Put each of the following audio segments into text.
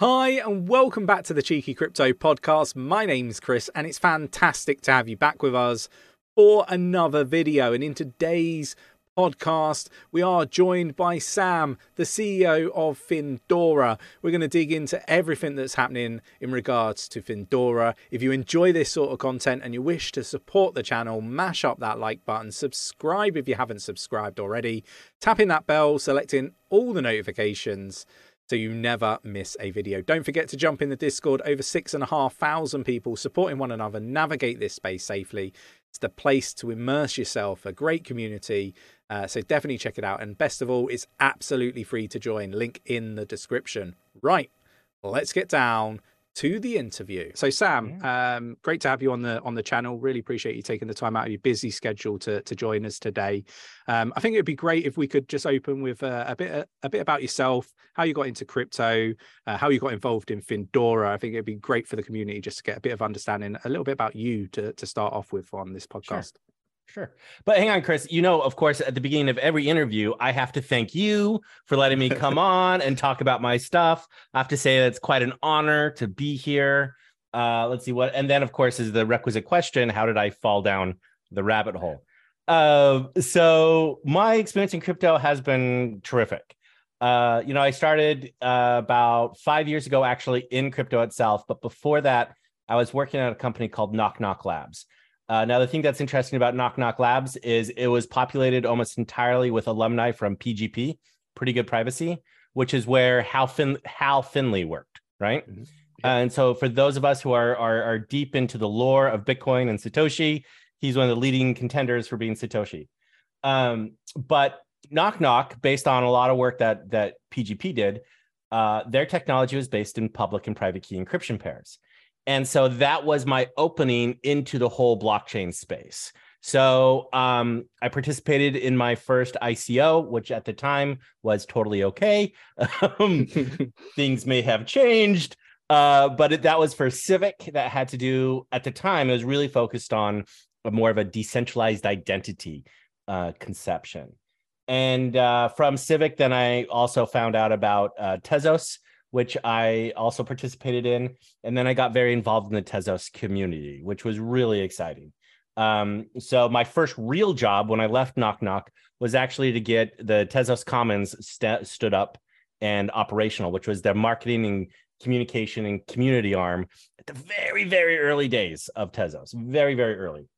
Hi, and welcome back to the Cheeky Crypto Podcast. My name's Chris, and it's fantastic to have you back with us for another video. And in today's podcast, we are joined by Sam, the CEO of Findora. We're going to dig into everything that's happening in regards to Findora. If you enjoy this sort of content and you wish to support the channel, mash up that like button, subscribe if you haven't subscribed already, tapping that bell, selecting all the notifications so you never miss a video. Don't forget to jump in the Discord. Over six and a half thousand people supporting one another. Navigate this space safely. It's the place to immerse yourself. A great community. Uh, so definitely check it out. And best of all, it's absolutely free to join. Link in the description. Right, let's get down to the interview. So Sam, um, great to have you on the on the channel. Really appreciate you taking the time out of your busy schedule to to join us today. Um, I think it'd be great if we could just open with uh, a bit a bit about yourself, how you got into crypto, uh, how you got involved in Findora. I think it'd be great for the community just to get a bit of understanding, a little bit about you to to start off with on this podcast. Sure. Sure. But hang on, Chris. You know, of course, at the beginning of every interview, I have to thank you for letting me come on and talk about my stuff. I have to say that it's quite an honor to be here. Uh, let's see what, and then, of course, is the requisite question How did I fall down the rabbit hole? Uh, so, my experience in crypto has been terrific. Uh, you know, I started uh, about five years ago actually in crypto itself. But before that, I was working at a company called Knock Knock Labs. Uh, now, the thing that's interesting about Knock Knock Labs is it was populated almost entirely with alumni from PGP, Pretty Good Privacy, which is where Hal, fin- Hal Finney worked, right? Mm-hmm. Yeah. And so, for those of us who are, are, are deep into the lore of Bitcoin and Satoshi, he's one of the leading contenders for being Satoshi. Um, but Knock Knock, based on a lot of work that that PGP did, uh, their technology was based in public and private key encryption pairs. And so that was my opening into the whole blockchain space. So um, I participated in my first ICO, which at the time was totally okay. Um, things may have changed, uh, but it, that was for Civic. That had to do at the time. It was really focused on a more of a decentralized identity uh, conception. And uh, from Civic, then I also found out about uh, Tezos, which I also participated in. And then I got very involved in the Tezos community, which was really exciting. Um, so my first real job when I left Knock Knock was actually to get the Tezos Commons st- stood up and operational, which was their marketing and communication and community arm at the very, very early days of Tezos, very, very early.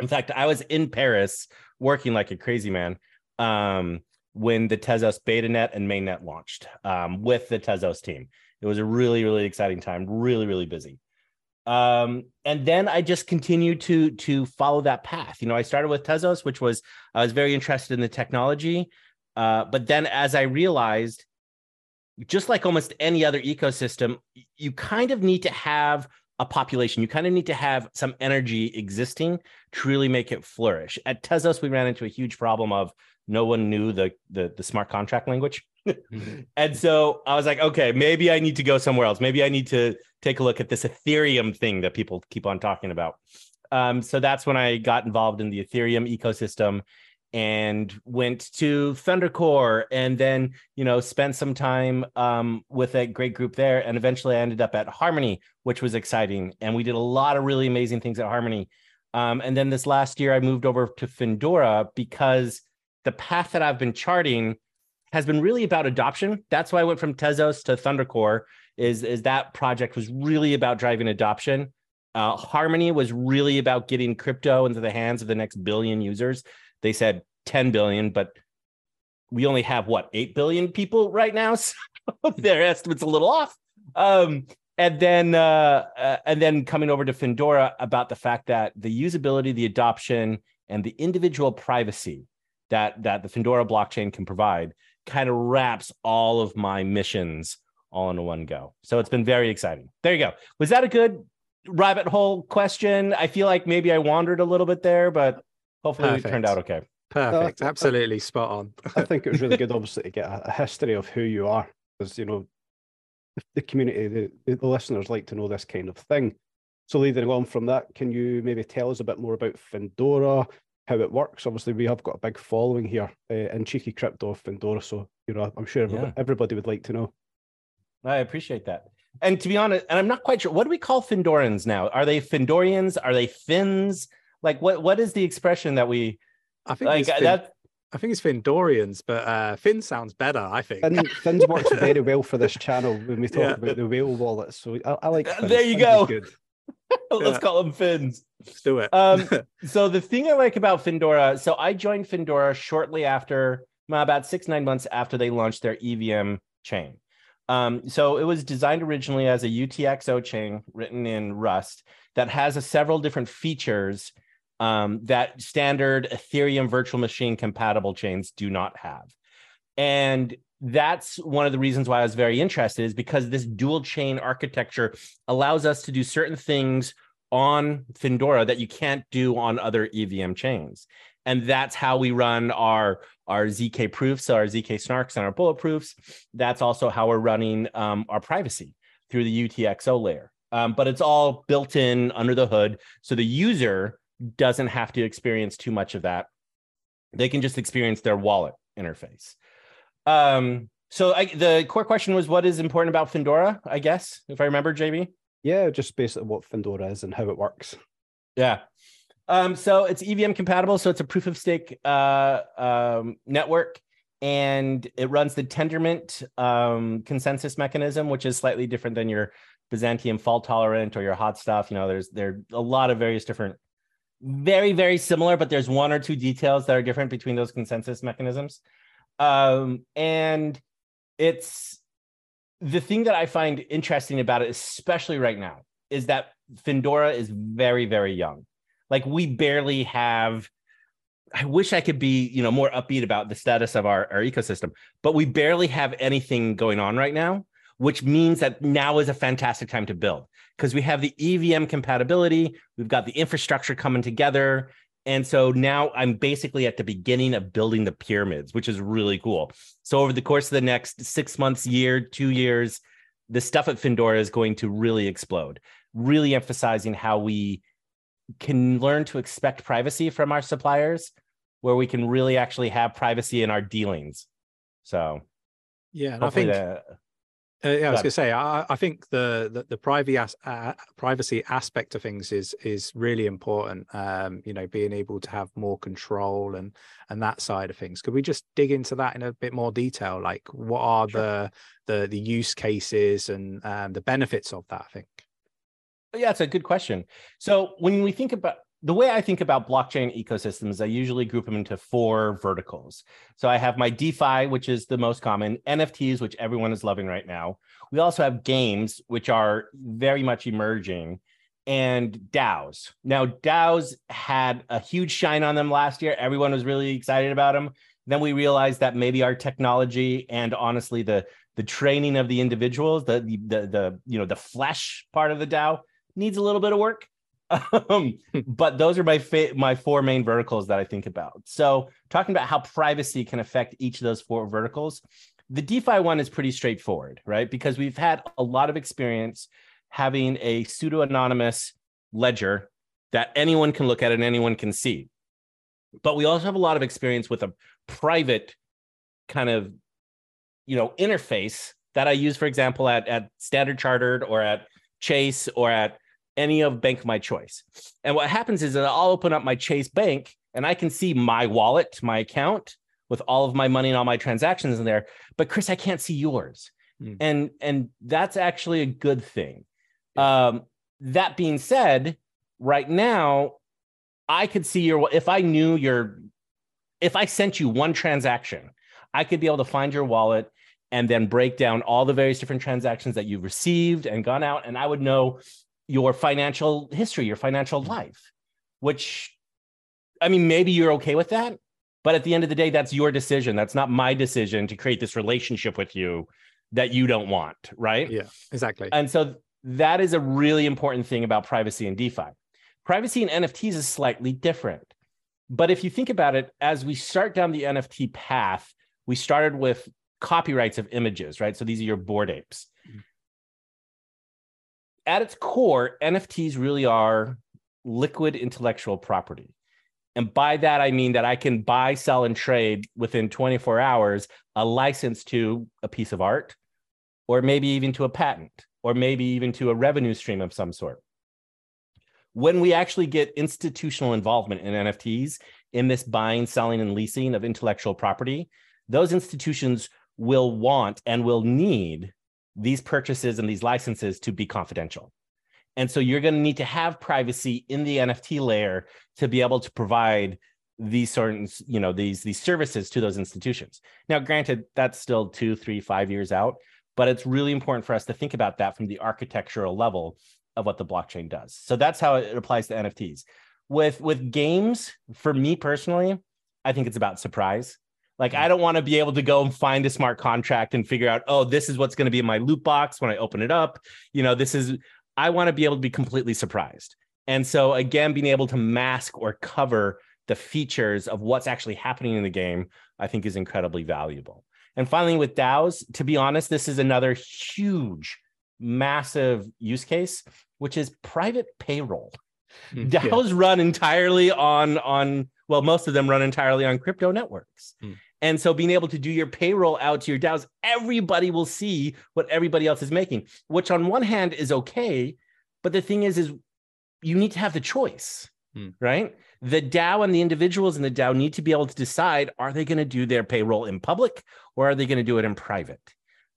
In fact, I was in Paris working like a crazy man. Um, when the Tezos BetaNet and mainnet launched um, with the Tezos team. It was a really, really exciting time, really, really busy. Um, and then I just continued to to follow that path. You know, I started with Tezos, which was I was very interested in the technology. Uh, but then as I realized, just like almost any other ecosystem, you kind of need to have a population. You kind of need to have some energy existing to really make it flourish. At Tezos, we ran into a huge problem of no one knew the the, the smart contract language. Mm-hmm. and so I was like, okay, maybe I need to go somewhere else. Maybe I need to take a look at this Ethereum thing that people keep on talking about. Um, so that's when I got involved in the Ethereum ecosystem and went to Thundercore and then, you know, spent some time um, with a great group there. And eventually I ended up at Harmony, which was exciting. And we did a lot of really amazing things at Harmony. Um, and then this last year I moved over to Findora because the path that I've been charting has been really about adoption. That's why I went from Tezos to Thundercore. Is is that project was really about driving adoption. Uh, Harmony was really about getting crypto into the hands of the next billion users. They said 10 billion, but we only have what 8 billion people right now. So their estimate's a little off. Um, and then uh, uh, and then coming over to Findora about the fact that the usability, the adoption, and the individual privacy that that the Findora blockchain can provide kind of wraps all of my missions all in one go. So it's been very exciting. There you go. Was that a good rabbit hole question? I feel like maybe I wandered a little bit there, but hopefully Perfect. it turned out okay. Perfect. Uh, Absolutely spot on. I think it was really good, obviously, to get a, a history of who you are, because you know the community, the, the listeners like to know this kind of thing. So leading on from that, can you maybe tell us a bit more about Findora, how it works. Obviously, we have got a big following here uh, in Cheeky Crypto of Findora, so you know I'm sure everybody, yeah. everybody would like to know. I appreciate that. And to be honest, and I'm not quite sure, what do we call Findorans now? Are they Findorians? Are they Finns? Like, what what is the expression that we I think like? it's Fin- That I think it's Findorians, but uh, Finn sounds better. I think. Finn, Finn's works very well for this channel when we talk Yeah. about the whale wallets. So I, I like. Uh, Finn. there you Finn's is go. Let's Yeah. call them fins. Let's do it. Um, so the thing I like about Findora, so I joined Findora shortly after, well, about six nine months after they launched their EVM chain. Um, so it was designed originally as a UTXO chain written in Rust that has a several different features um, that standard Ethereum virtual machine compatible chains do not have. And that's one of the reasons why I was very interested is because this dual chain architecture allows us to do certain things on Findora that you can't do on other EVM chains. And that's how we run our, our ZK proofs, our ZK snarks, and our bulletproofs. That's also how we're running um, our privacy through the UTXO layer. Um, but it's all built in under the hood. So the user doesn't have to experience too much of that. They can just experience their wallet interface. Um, so I, the core question was what is important about Findora, I guess, if I remember, JB? Yeah, just basically what Findora is and how it works. Yeah. Um, so it's EVM compatible. So it's a proof of stake uh, um, network and it runs the Tendermint um, consensus mechanism, which is slightly different than your Byzantine fault tolerant or your hot stuff. You know, there's there are a lot of various different, very, very similar, but there's one or two details that are different between those consensus mechanisms. Um, and it's the thing that I find interesting about it, especially right now, is that Findora is very, very young. Like we barely have. I wish I could be, you know, more upbeat about the status of our, our ecosystem, but we barely have anything going on right now, which means that now is a fantastic time to build because we have the EVM compatibility, we've got the infrastructure coming together. And so now I'm basically at the beginning of building the pyramids, which is really cool. So over the course of the next six months, year, two years, the stuff at Findora is going to really explode, really emphasizing how we can learn to expect privacy from our suppliers, where we can really actually have privacy in our dealings. So yeah, and I think that, Uh, yeah, I was going to say, I, I think the the, the privacy as, uh, privacy aspect of things is is really important. Um, you know, being able to have more control and and that side of things. Could we just dig into that in a bit more detail? Like, what are Sure. the the the use cases and um, the benefits of that? I think. yeah, it's a good question. So when we think about the way I think about blockchain ecosystems, I usually group them into four verticals. So I have my DeFi, which is the most common, NFTs, which everyone is loving right now. We also have games, which are very much emerging, and DAOs. Now, DAOs had a huge shine on them last year. Everyone was really excited about them. Then we realized that maybe our technology and honestly the the training of the individuals, the the the, the you know the flesh part of the DAO needs a little bit of work. Um, but those are my fa- my four main verticals that I think about. So talking about how privacy can affect each of those four verticals, the DeFi one is pretty straightforward, right? Because we've had a lot of experience having a pseudo anonymous ledger that anyone can look at and anyone can see. But we also have a lot of experience with a private kind of you know interface that I use, for example, at, at Standard Chartered or at Chase or at any of bank of my choice. And what happens is that I'll open up my Chase bank and I can see my wallet, my account with all of my money and all my transactions in there. But Chris, I can't see yours. Hmm. And and that's actually a good thing. Um, that being said, right now, I could see your if I knew your if I sent you one transaction, I could be able to find your wallet and then break down all the various different transactions that you've received and gone out, and I would know your financial history, your financial life, which I mean, maybe you're okay with that. But at the end of the day, that's your decision. That's not my decision to create this relationship with you that you don't want, right? Yeah, exactly. And so that is a really important thing about privacy and DeFi. Privacy in NFTs is slightly different. But if you think about it, as we start down the NFT path, we started with copyrights of images, right? So these are your Bored Apes. At its core, NFTs really are liquid intellectual property. And by that, I mean that I can buy, sell, and trade within 24 hours a license to a piece of art or maybe even to a patent, or maybe even to a revenue stream of some sort. When we actually get institutional involvement in NFTs, in this buying, selling, and leasing of intellectual property, those institutions will want and will need these purchases and these licenses to be confidential. And so you're going to need to have privacy in the NFT layer to be able to provide these certain, you know, these these services to those institutions. Now, granted, that's still two, three, five years out, but it's really important for us to think about that from the architectural level of what the blockchain does. So that's how it applies to NFTs. With with games, for me personally, I think it's about surprise. Like I don't want to be able to go and find a smart contract and figure out, oh, this is what's going to be in my loot box when I open it up. You know, this is I want to be able to be completely surprised. And so again, being able to mask or cover the features of what's actually happening in the game, I think is incredibly valuable. And finally, with DAOs, to be honest, this is another huge, massive use case, which is private payroll. Mm, DAOs yeah. run entirely on on well, most of them run entirely on crypto networks. Mm. And so being able to do your payroll out to your DAOs, everybody will see what everybody else is making, which on one hand is okay. But the thing is, is you need to have the choice, hmm. right? The DAO and the individuals in the DAO need to be able to decide are they going to do their payroll in public or are they going to do it in private?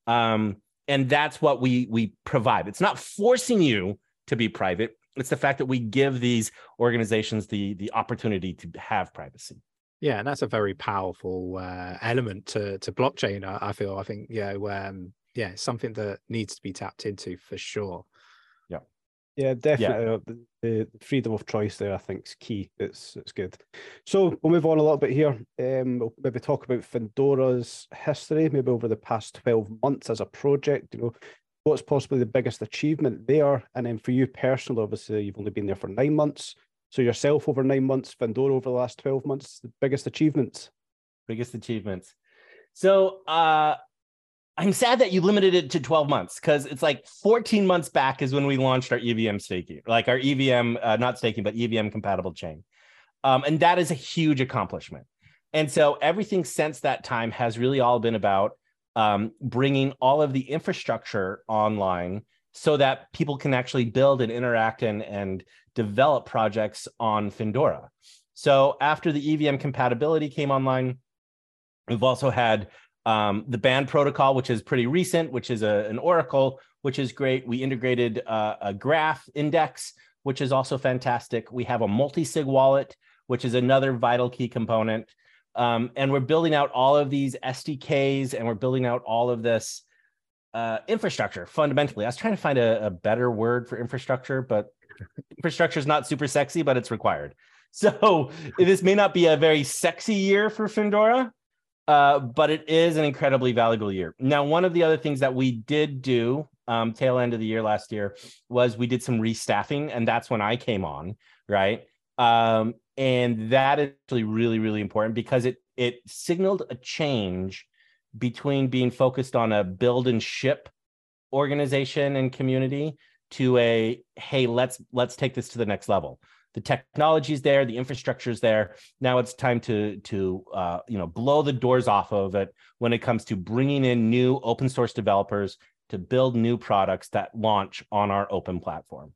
Um, and that's what we we provide. It's not forcing you to be private. It's the fact that we give these organizations the the opportunity to have privacy. Yeah, and that's a very powerful uh, element to to blockchain. I, I feel. I think yeah, um, yeah, something that needs to be tapped into for sure. Yeah, yeah, definitely. Yeah. Uh, the, the freedom of choice there, I think, is key. It's it's good. So we'll move on a little bit here. Um, we'll maybe talk about Findora's history, maybe over the past twelve months as a project. You know, what's possibly the biggest achievement there, and then for you personally, obviously, you've only been there for nine months. So yourself over nine months, Findora over the last 12 months, the biggest achievements? Biggest achievements. So uh I'm sad that you limited it to 12 months because it's like 14 months back is when we launched our EVM staking, like our EVM, uh, not staking, but EVM compatible chain. Um, and that is a huge accomplishment. And so everything since that time has really all been about um, bringing all of the infrastructure online so that people can actually build and interact and, and develop projects on Findora. So after the EVM compatibility came online, we've also had um, the band protocol, which is pretty recent, which is a, an Oracle, which is great. We integrated uh, a graph index, which is also fantastic. We have a multi-sig wallet, which is another vital key component. Um, and we're building out all of these SDKs and we're building out all of this uh, infrastructure fundamentally. I was trying to find a, a better word for infrastructure, but infrastructure is not super sexy, but it's required. So this may not be a very sexy year for Findora, uh, but it is an incredibly valuable year. Now, one of the other things that we did do um, tail end of the year last year was we did some restaffing, and that's when I came on, right? Um, and that is actually really, really important because it it signaled a change between being focused on a build and ship organization and community to a hey let's let's take this to the next level. The technology is there the infrastructure is there. Now it's time to to uh, you know blow the doors off of it when it comes to bringing in new open source developers to build new products that launch on our open platform.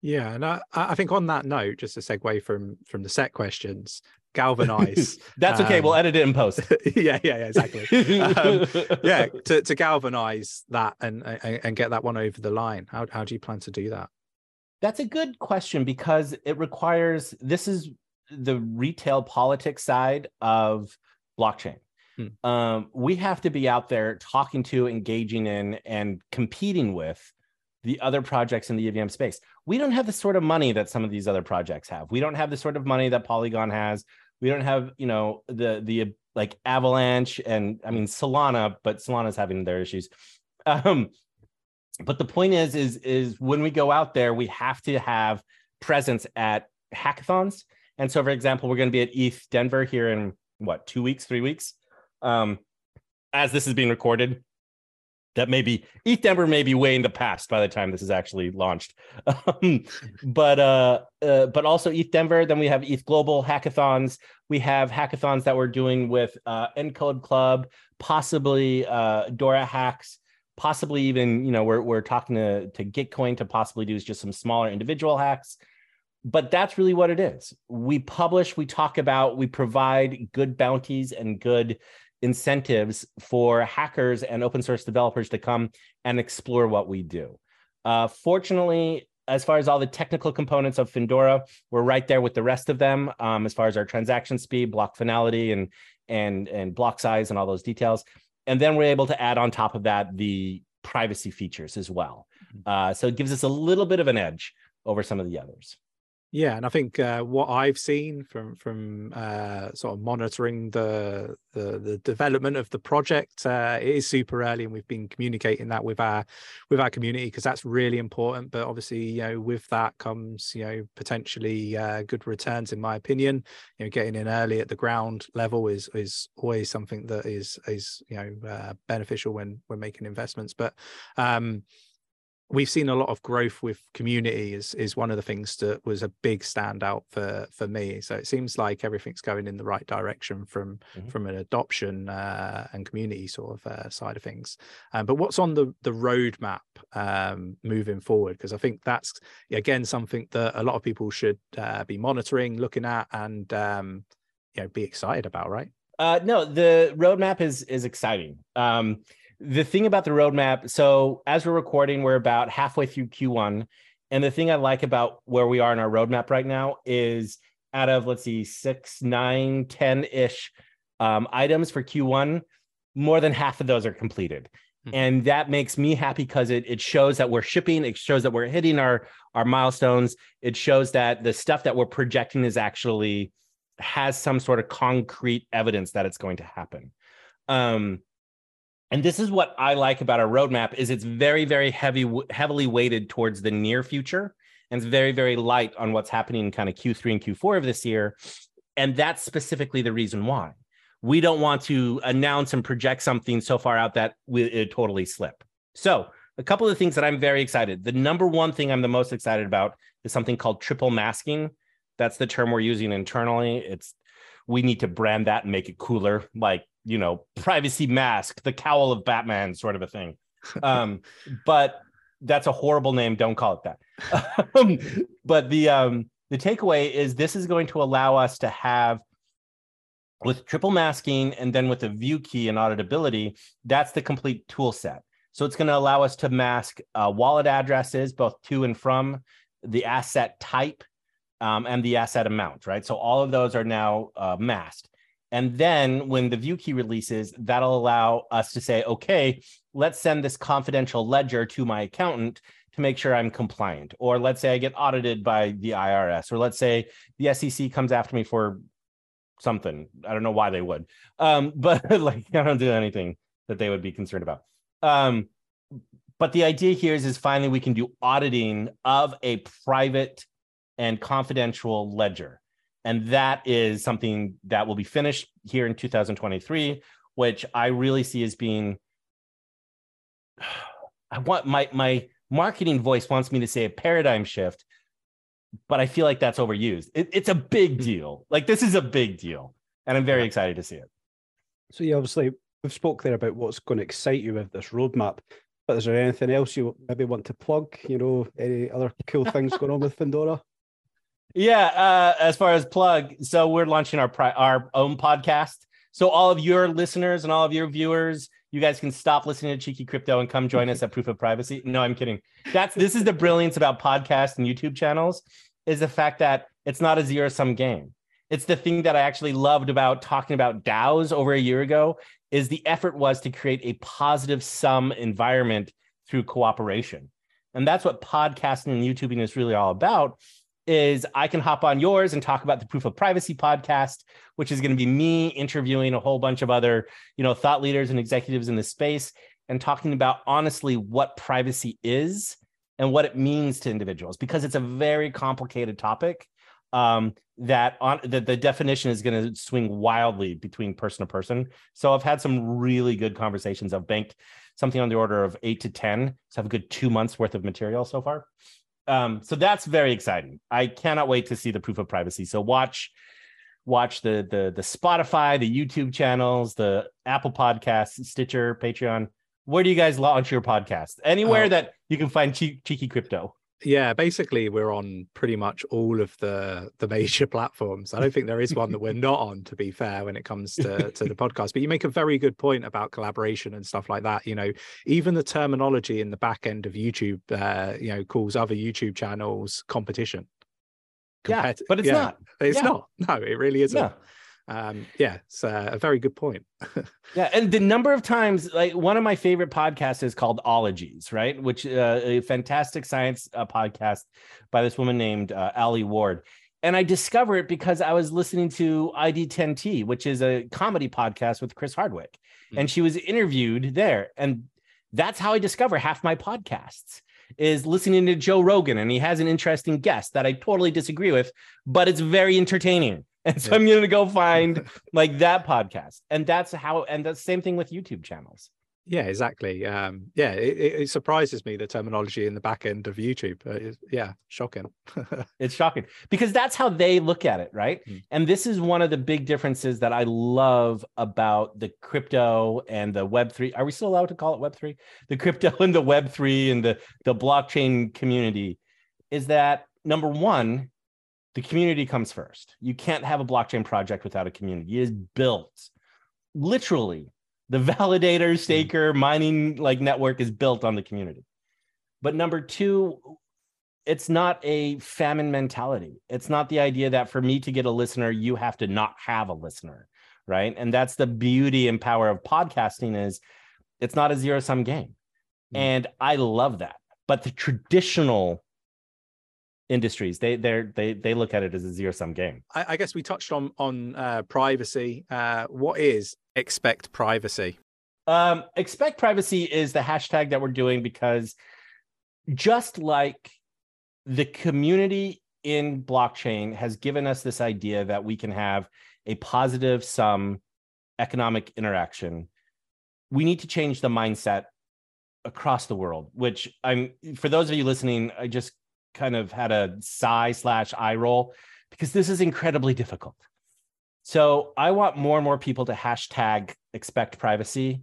Yeah and i i think on that note just a segue from from the set questions galvanize. That's okay. Um, we'll edit it in post. yeah, yeah, yeah, exactly. um, yeah, to, to galvanize that and, and and get that one over the line. How how do you plan to do that? That's a good question because it requires. This is the retail politics side of blockchain. Hmm. Um, we have to be out there talking to, engaging in, and competing with the other projects in the EVM space. We don't have the sort of money that some of these other projects have. We don't have the sort of money that Polygon has we don't have you know the the like avalanche and i mean solana but solana's having their issues. Um but the point is is is when we go out there we have to have presence at hackathons. And so for example we're going to be at eth denver here in what two weeks three weeks? Um as this is being recorded that maybe ETH Denver may be way in the past by the time this is actually launched. Um, but uh, uh, but also ETH Denver. Then we have ETH Global hackathons. We have hackathons that we're doing with uh, Encode Club, possibly uh, Dora Hacks. possibly even you know we're we're talking to to Gitcoin to possibly do just some smaller individual hacks. But that's really what it is. We publish, we talk about, we provide good bounties and good incentives for hackers and open source developers to come and explore what we do. Uh, fortunately, as far as all the technical components of Findora, we're right there with the rest of them um, as far as our transaction speed, block finality, and and and block size and all those details and then we're able to add on top of that the privacy features as well. Mm-hmm. Uh, so it gives us a little bit of an edge over some of the others. Yeah, and I think uh, what I've seen from from uh, sort of monitoring the, the, the development of the project, uh, it is super early, and we've been communicating that with our with our community because that's really important. But obviously, you know, with that comes you know potentially uh, good returns, in my opinion. You know, getting in early at the ground level is is always something that is is you know uh, beneficial when when making investments. But um, we've seen a lot of growth with community is is one of the things that was a big standout for for me. So it seems like everything's going in the right direction from mm-hmm. from an adoption uh, and community sort of uh, side of things. Um, but what's on the the roadmap um, moving forward? Because i think that's again something that a lot of people should uh, be monitoring looking at and um, you know be excited about right? Uh no the roadmap is is exciting. Um the thing about the roadmap so as we're recording we're about halfway through q1 and the thing i like about where we are in our roadmap right now is out of let's see six nine ten ish um, items for q1 more than half of those are completed mm-hmm. and that makes me happy because it, it shows that we're shipping it shows that we're hitting our our milestones it shows that the stuff that we're projecting is actually has some sort of concrete evidence that it's going to happen um and this is what I like about our roadmap is it's very very heavy heavily weighted towards the near future and it's very very light on what's happening in kind of Q3 and Q4 of this year and that's specifically the reason why we don't want to announce and project something so far out that it totally slip. So, a couple of things that I'm very excited. The number one thing I'm the most excited about is something called triple masking. That's the term we're using internally. It's we need to brand that and make it cooler. Like you know, privacy mask, the cowl of Batman sort of a thing. Um, but that's a horrible name. Don't call it that. um, but the um, the takeaway is this is going to allow us to have with triple masking and then with the view key and auditability, that's the complete tool set. So it's going to allow us to mask uh, wallet addresses, both to and from the asset type um, and the asset amount, right? So all of those are now uh, masked. And then when the view key releases, that'll allow us to say, okay, let's send this confidential ledger to my accountant to make sure I'm compliant. Or let's say I get audited by the IRS, or let's say the SEC comes after me for something. I don't know why they would. Um, but like I don't do anything that they would be concerned about. Um, but the idea here is, is finally we can do auditing of a private and confidential ledger. And that is something that will be finished here in 2023, which I really see as being I want my my marketing voice wants me to say a paradigm shift, but I feel like that's overused. It, it's a big hmm. deal. Like this is a big deal, and I'm very excited to see it. So you obviously we've spoke there about what's going to excite you with this roadmap. But is there anything else you maybe want to plug? You know, any other cool things going on with Findora? Yeah, uh, as far as plug, so we're launching our pri- our own podcast. So all of your listeners and all of your viewers, you guys can stop listening to Cheeky Crypto and come join us at Proof of Privacy. No, I'm kidding. That's this is the brilliance about podcasts and YouTube channels is the fact that it's not a zero sum game. It's the thing that I actually loved about talking about DAOs over a year ago is the effort was to create a positive sum environment through cooperation. And that's what podcasting and YouTubing is really all about is I can hop on yours and talk about the proof of privacy podcast, which is going to be me interviewing a whole bunch of other, you know, thought leaders and executives in the space and talking about honestly what privacy is and what it means to individuals because it's a very complicated topic um, that on the, the definition is going to swing wildly between person to person. So I've had some really good conversations. I've banked something on the order of eight to 10. So I have a good two months worth of material so far. Um, so that's very exciting. I cannot wait to see the proof of privacy. So watch watch the the the Spotify, the YouTube channels, the Apple Podcasts, Stitcher, Patreon, where do you guys launch your podcast? Anywhere Oh. that you can find che- cheeky crypto. Yeah, basically we're on pretty much all of the the major platforms. I don't think there is one that we're not on to be fair when it comes to to the podcast. But you make a very good point about collaboration and stuff like that. You know, even the terminology in the back end of YouTube uh, you know, calls other YouTube channels competition. Yeah, but it's yeah, not. It's Yeah. not. No, it really isn't. Yeah. Um, yeah, it's uh, a very good point. Yeah, and the number of times, like one of my favorite podcasts is called Ologies, right? Which uh, a fantastic science uh, podcast by this woman named uh, Alie Ward. And I discovered it because I was listening to ID10T, which is a comedy podcast with Chris Hardwick, Mm. and she was interviewed there. And that's how I discover half my podcasts is listening to Joe Rogan, and he has an interesting guest that I totally disagree with, but it's very entertaining. And so Yeah. I'm going to go find like that podcast and that's how and the same thing with youtube channels Yeah, exactly. Um, yeah, it, it surprises me the terminology in the back end of YouTube. Uh, it- yeah, shocking. it's shocking because that's how they look at it right Mm. and this is one of the big differences that i love about the crypto and the web3 are we still allowed to call it web3 the crypto and the web3 and the the blockchain community is that number one the community comes first. You can't have a blockchain project without a community. It is built. Literally the validator staker mining like network is built on the community. But number two it's not a famine mentality. It's not the idea that for me to get a listener you have to not have a listener right? And that's the beauty and power of podcasting is it's not a zero sum game. Mm. and i love that. But the traditional industries they they're they they look at it as a zero sum game I, I guess we touched on on uh, privacy. Uh, what is expect privacy? Um, expect privacy is the hashtag that we're doing because just like the community in blockchain has given us this idea that we can have a positive sum economic interaction, we need to change the mindset across the world. Which I'm for those of you listening, I just kind of had a sigh slash eye roll because this is incredibly difficult. So I want more and more people to hashtag expect privacy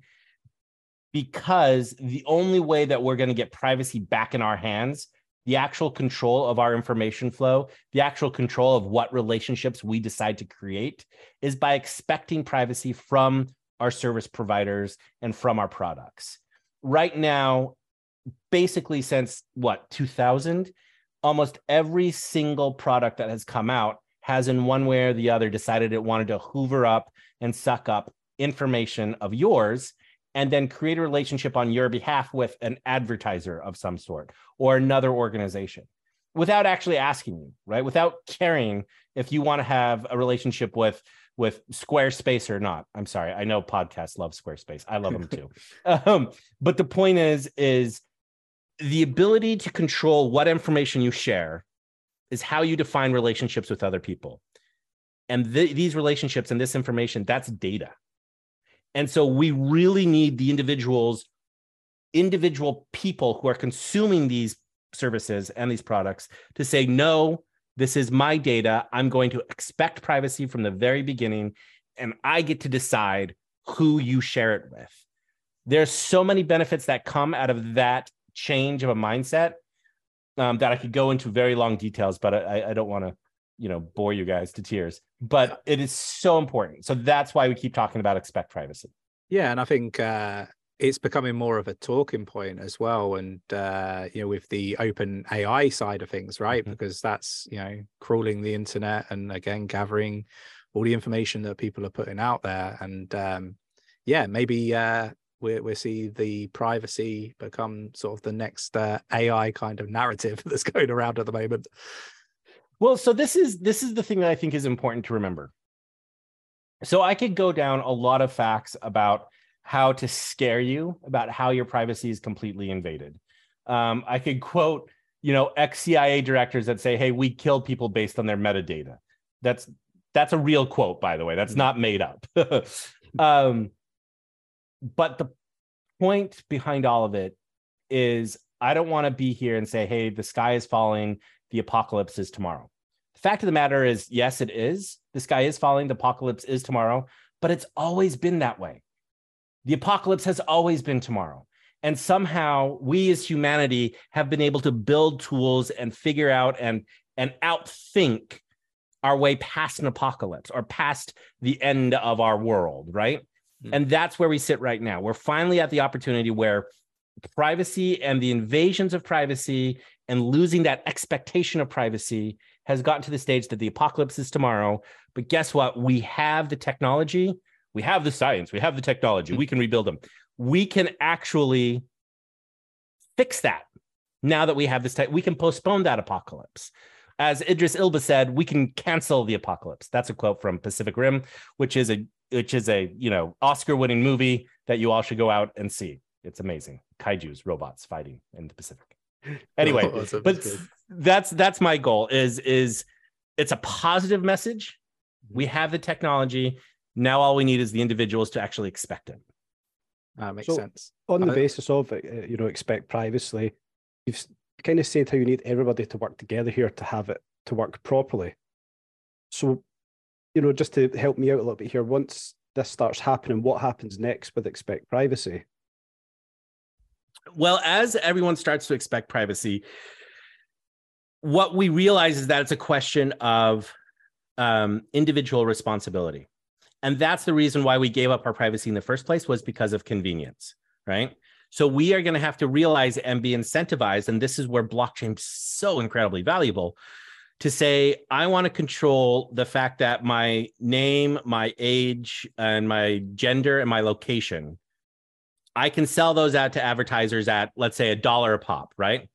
because the only way that we're going to get privacy back in our hands, the actual control of our information flow, the actual control of what relationships we decide to create, is by expecting privacy from our service providers and from our products. Right now, basically since what, 2000, almost every single product that has come out has, in one way or the other, decided it wanted to hoover up and suck up information of yours and then create a relationship on your behalf with an advertiser of some sort or another organization without actually asking you right? Without caring if you want to have a relationship with with squarespace or not. I'm sorry. I know podcasts love squarespace. I love them too. Um, but the point is is the ability to control what information you share is how you define relationships with other people and th- these relationships and this information that's data and so we really need the individuals, individual people who are consuming these services and these products to say, no, this is my data. I'm going to expect privacy from the very beginning, and I get to decide who you share it with. There's so many benefits that come out of that change of a mindset um, that I could go into very long details, but I, I don't want to, you know, bore you guys to tears. But it is so important. So that's why we keep talking about expect privacy. Yeah, and I think uh, it's becoming more of a talking point as well. And uh, you know, with the open AI side of things, right? Mhm. Because that's you know crawling the internet and again gathering all the information that people are putting out there. And um, yeah, maybe uh, we we see the privacy become sort of the next uh, AI kind of narrative that's going around at the moment. Well, so this is this is the thing that I think is important to remember. So I could go down a lot of facts about how to scare you about how your privacy is completely invaded. Um, I could quote, you know, ex CIA directors that say, "Hey, we kill people based on their metadata." That's that's a real quote, by the way. That's not made up. um, but the point behind all of it is, I don't want to be here and say, "Hey, the sky is falling." the apocalypse is tomorrow. The fact of the matter is, yes, it is. The sky is falling. The apocalypse is tomorrow, but it's always been that way. The apocalypse has always been tomorrow. and somehow we as humanity have been able to build tools and figure out and and outthink our way past an apocalypse or past the end of our world right mm. and that's where we sit right now. We're finally at the opportunity where privacy and the invasions of privacy and losing that expectation of privacy has gotten to the stage that the apocalypse is tomorrow. But guess what? We have the technology. We have the science. We have the technology. We can rebuild them. We can actually fix that now that we have this tech. We can postpone that apocalypse. As Idris Elba said we can cancel the apocalypse. That's a quote from pacific rim which is a which is a you know oscar winning movie that you all should go out and see. It's amazing. Kaiju's robots fighting in the pacific. Anyway oh, but that's that's my goal is is it's a positive message. We have the technology. Now all we need is the individuals to actually expect it. That makes so sense. on the basis of uh, you know expect privacy you've kind of said how you need everybody to work together here to have it to work properly. So you know just to help me out a little bit here once this starts happening what happens next with expect privacy? Well as everyone starts to expect privacy what we realize is that it's a question of um, individual responsibility. And that's the reason why we gave up our privacy in the first place was because of convenience right? So we are going to have to realize and be incentivized and this is where blockchain is so incredibly valuable to say i want to control the fact that my name my age and my gender and my location i can sell those out to advertisers at let's say a dollar a pop right?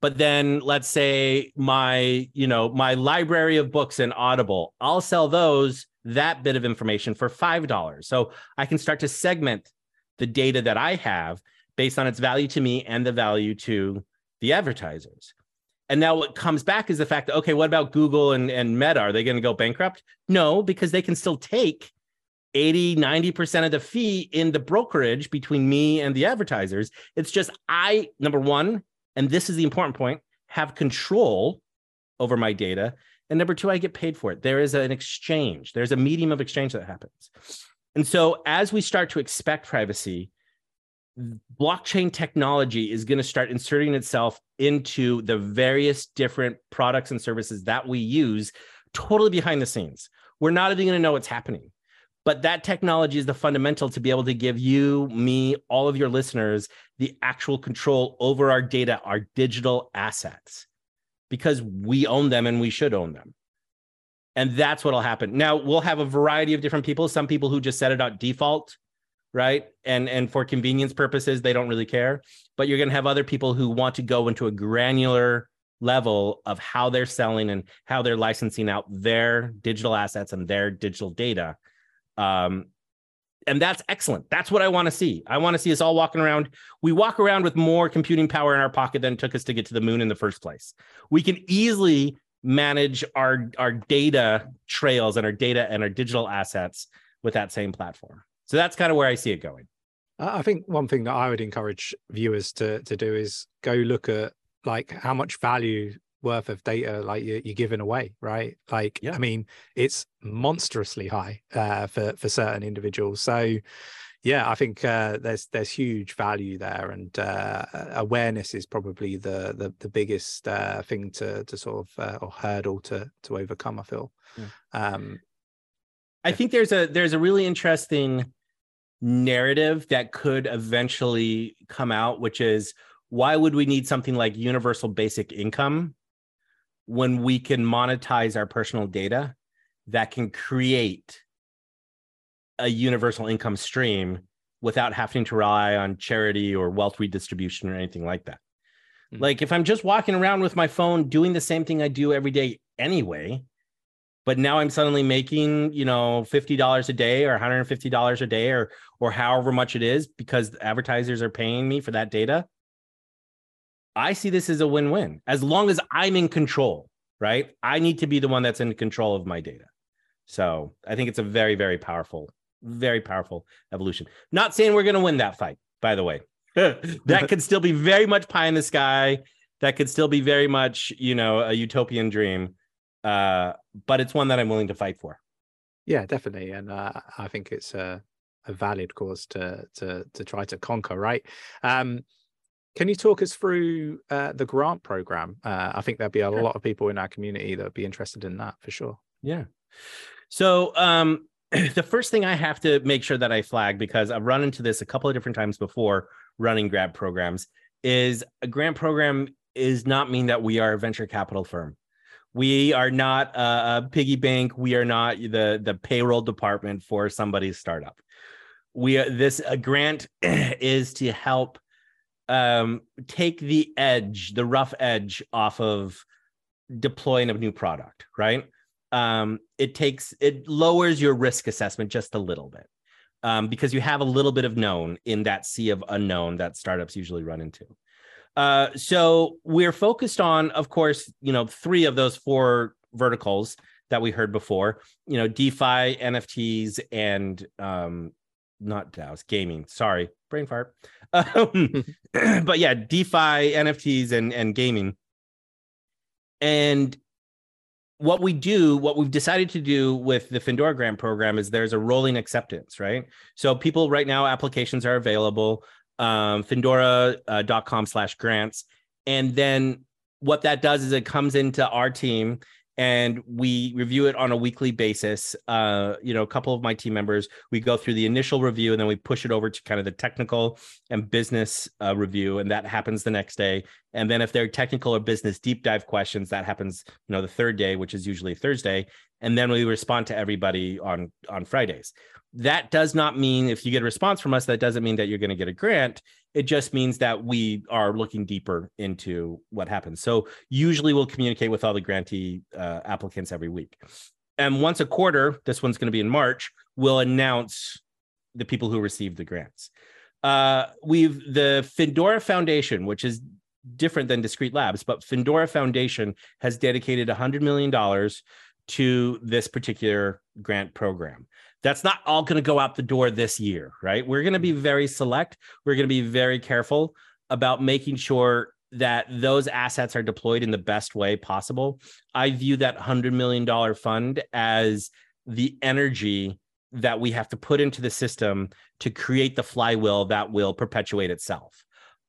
But then let's say my you know my library of books in audible i'll sell those that bit of information for $5 so i can start to segment the data that i have based on its value to me and the value to the advertisers and now what comes back is the fact that okay what about google and, and meta are they going to go bankrupt no because they can still take 80 90% of the fee in the brokerage between me and the advertisers it's just i number one and this is the important point, have control over my data. And number two, I get paid for it. There is an exchange, there's a medium of exchange that happens. And so as we start to expect privacy, blockchain technology is going to start inserting itself into the various different products and services that we use totally behind the scenes. We're not even going to know what's happening. But that technology is the fundamental to be able to give you, me, all of your listeners the actual control over our data, our digital assets, because we own them and we should own them. And that's what'll happen. Now we'll have a variety of different people. Some people who just set it out default, right? And and for convenience purposes, they don't really care. But you're going to have other people who want to go into a granular level of how they're selling and how they're licensing out their digital assets and their digital data. Um, and that's excellent. That's what I want to see. I want to see us all walking around. We walk around with more computing power in our pocket than it took us to get to the moon in the first place. We can easily manage our our data trails and our data and our digital assets with that same platform. So that's kind of where I see it going. I think one thing that I would encourage viewers to to do is go look at like how much value worth of data like you're, you're giving away right like yeah. i mean it's monstrously high uh, for for certain individuals so yeah i think uh, there's there's huge value there and uh, awareness is probably the the, the biggest uh, thing to to sort of uh, or hurdle to to overcome i feel yeah. um i think there's a there's a really interesting narrative that could eventually come out which is why would we need something like universal basic income when we can monetize our personal data that can create a universal income stream without having to rely on charity or wealth redistribution or anything like that. Mm-hmm. Like if I'm just walking around with my phone doing the same thing I do every day anyway, but now I'm suddenly making, you know, $50 a day or $150 a day or or however much it is because advertisers are paying me for that data. I see this as a win win as long as I'm in control, right? I need to be the one that's in control of my data. So I think it's a very, very powerful, very powerful evolution. Not saying we're going to win that fight, by the way. that could still be very much pie in the sky. That could still be very much, you know, a utopian dream. Uh, but it's one that I'm willing to fight for. Yeah, definitely. And uh, I think it's uh, a valid cause to to to try to conquer, right? Um, can you talk us through uh, the grant program? Uh, I think there'll be a sure. lot of people in our community that would be interested in that for sure. Yeah. So um, the first thing I have to make sure that I flag because I've run into this a couple of different times before running grad programs is a grant program is not mean that we are a venture capital firm. We are not a, a piggy bank. We are not the the payroll department for somebody's startup. We this a grant is to help um, take the edge, the rough edge off of deploying a new product, right? Um, it takes it lowers your risk assessment just a little bit um, because you have a little bit of known in that sea of unknown that startups usually run into. Uh, so we're focused on, of course, you know, three of those four verticals that we heard before. You know, DeFi, NFTs, and um, not DAOs, gaming. Sorry, brain fart. Um, but yeah, DeFi, NFTs, and and gaming. And what we do, what we've decided to do with the Findora grant program is there's a rolling acceptance, right? So people right now, applications are available, um, Findora.com uh, slash grants. And then what that does is it comes into our team and we review it on a weekly basis. Uh, you know, a couple of my team members, we go through the initial review and then we push it over to kind of the technical and business uh, review, and that happens the next day. And then if they're technical or business deep dive questions, that happens, you know, the third day, which is usually Thursday, and then we respond to everybody on on Fridays. That does not mean if you get a response from us, that doesn't mean that you're going to get a grant. It just means that we are looking deeper into what happens. So usually we'll communicate with all the grantee uh, applicants every week. And once a quarter, this one's going to be in March, we'll announce the people who received the grants. Uh, we've the Findora Foundation, which is different than Discreet Labs, but Findora Foundation has dedicated $100 million to this particular grant program. That's not all going to go out the door this year, right? We're going to be very select. We're going to be very careful about making sure that those assets are deployed in the best way possible. I view that $100 million fund as the energy that we have to put into the system to create the flywheel that will perpetuate itself.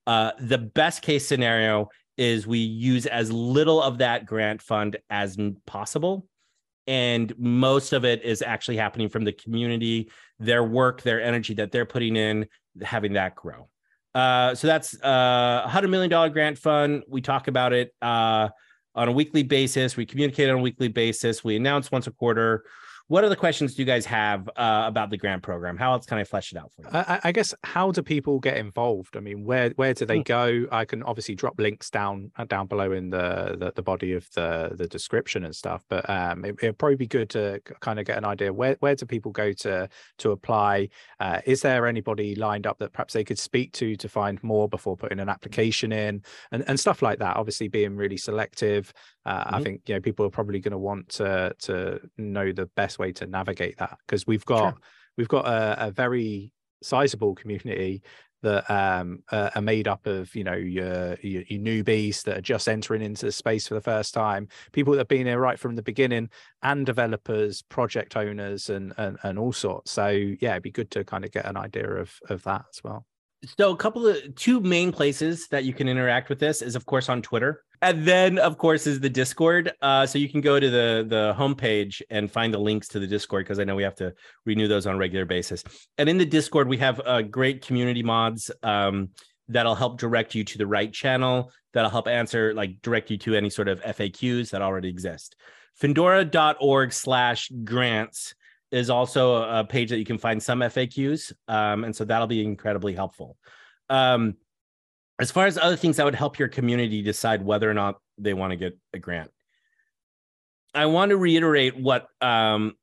Uh, the best case scenario is we use as little of that grant fund as possible and most of it is actually happening from the community their work their energy that they're putting in having that grow. Uh, so that's a uh, $100 million grant fund. We talk about it uh, on a weekly basis. We communicate on a weekly basis. We announce once a quarter what other questions do you guys have uh, about the grant program? How else can I flesh it out for you? I, I, guess how do people get involved? I mean, where where do they hmm. go? I can obviously drop links down uh, down below in the the, the body of the the description and stuff. But um, it, would probably be good to kind of get an idea where where do people go to to apply? Uh, is there anybody lined up that perhaps they could speak to to find more before putting an application in and and stuff like that? Obviously, being really selective. Uh, mm-hmm. I think you know people are probably going to want to to know the best way to navigate that because we've got sure. we've got a, a very sizable community that um, uh, are made up of you know your, your, your newbies that are just entering into the space for the first time, people that have been here right from the beginning, and developers, project owners, and and, and all sorts. So yeah, it'd be good to kind of get an idea of of that as well. So a couple of two main places that you can interact with this is of course on Twitter. And then of course is the Discord. Uh, so you can go to the the homepage and find the links to the Discord because I know we have to renew those on a regular basis. And in the Discord, we have uh, great community mods um, that'll help direct you to the right channel, that'll help answer, like direct you to any sort of FAQs that already exist. Findora.org slash grants is also a page that you can find some FAQs. Um, and so that'll be incredibly helpful. Um, as far as other things that would help your community decide whether or not they want to get a grant, I want to reiterate what um,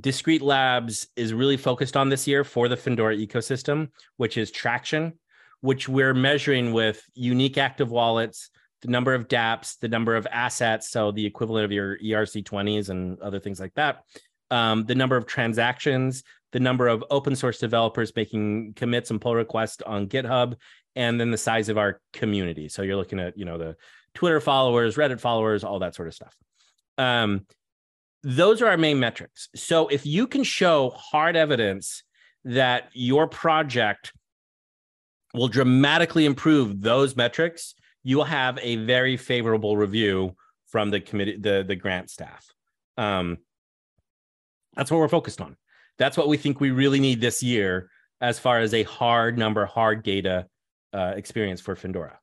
Discreet Labs is really focused on this year for the Findora ecosystem, which is traction, which we're measuring with unique active wallets, the number of dApps, the number of assets, so the equivalent of your ERC20s and other things like that, um, the number of transactions, the number of open source developers making commits and pull requests on GitHub, and then the size of our community. So you're looking at, you know, the Twitter followers, Reddit followers, all that sort of stuff. Um, those are our main metrics. So if you can show hard evidence that your project will dramatically improve those metrics, you will have a very favorable review from the committee, the the grant staff. Um, that's what we're focused on. That's what we think we really need this year, as far as a hard number, hard data uh, experience for Findora.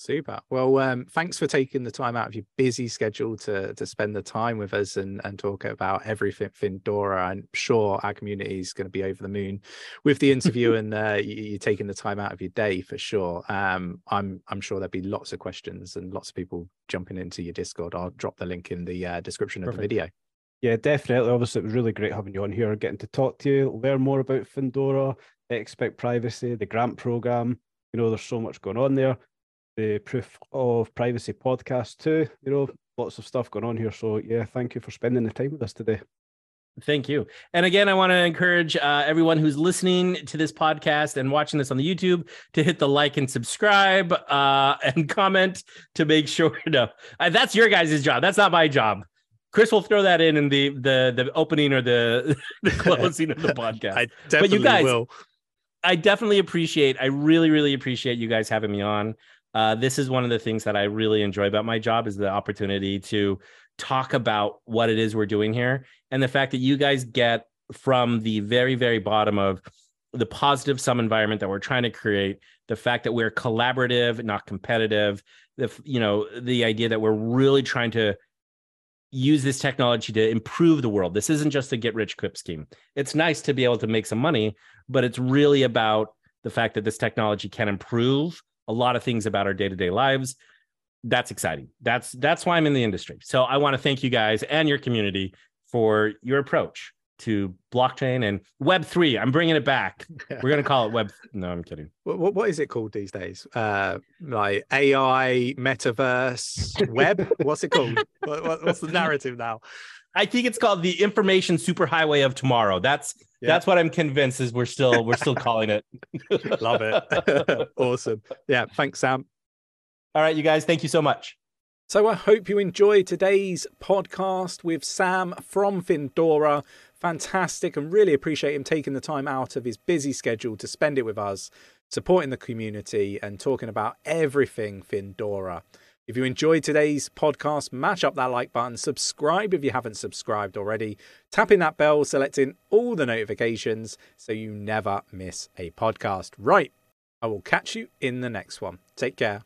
Super. Well, um, thanks for taking the time out of your busy schedule to to spend the time with us and and talk about everything Findora. I'm sure our community is going to be over the moon with the interview and uh, you, you taking the time out of your day for sure. Um, I'm I'm sure there'll be lots of questions and lots of people jumping into your Discord. I'll drop the link in the uh, description Perfect. of the video. Yeah, definitely. Obviously, it was really great having you on here, getting to talk to you, learn more about Findora, expect privacy, the grant program. You know, there's so much going on there the proof of privacy podcast too. You know, lots of stuff going on here. So yeah, thank you for spending the time with us today. Thank you. And again, I want to encourage uh, everyone who's listening to this podcast and watching this on the YouTube to hit the like and subscribe uh, and comment to make sure. No, that's your guys' job. That's not my job. Chris will throw that in in the the the opening or the the closing of the podcast. I definitely but you guys, will. I definitely appreciate. I really, really appreciate you guys having me on uh, this is one of the things that I really enjoy about my job is the opportunity to talk about what it is we're doing here and the fact that you guys get from the very very bottom of the positive sum environment that we're trying to create the fact that we're collaborative not competitive the you know the idea that we're really trying to use this technology to improve the world. This isn't just a get rich quick scheme. It's nice to be able to make some money but it's really about the fact that this technology can improve a lot of things about our day-to-day lives. That's exciting. That's that's why i'm in the industry. So i want to thank you guys and your community for your approach to blockchain and web 3 i'm bringing it back we're going to call it web no i'm kidding what, what is it called these days uh like ai metaverse web what's it called what, what's the narrative now I think it's called the information superhighway of tomorrow. That's yeah. that's what I'm convinced is we're still we're still calling it. Love it. awesome. Yeah, thanks Sam. All right, you guys, thank you so much. So I hope you enjoyed today's podcast with Sam from Findora. Fantastic and really appreciate him taking the time out of his busy schedule to spend it with us, supporting the community and talking about everything Findora. If you enjoyed today's podcast, match up that like button, subscribe if you haven't subscribed already, tapping that bell, selecting all the notifications so you never miss a podcast. Right, I will catch you in the next one. Take care.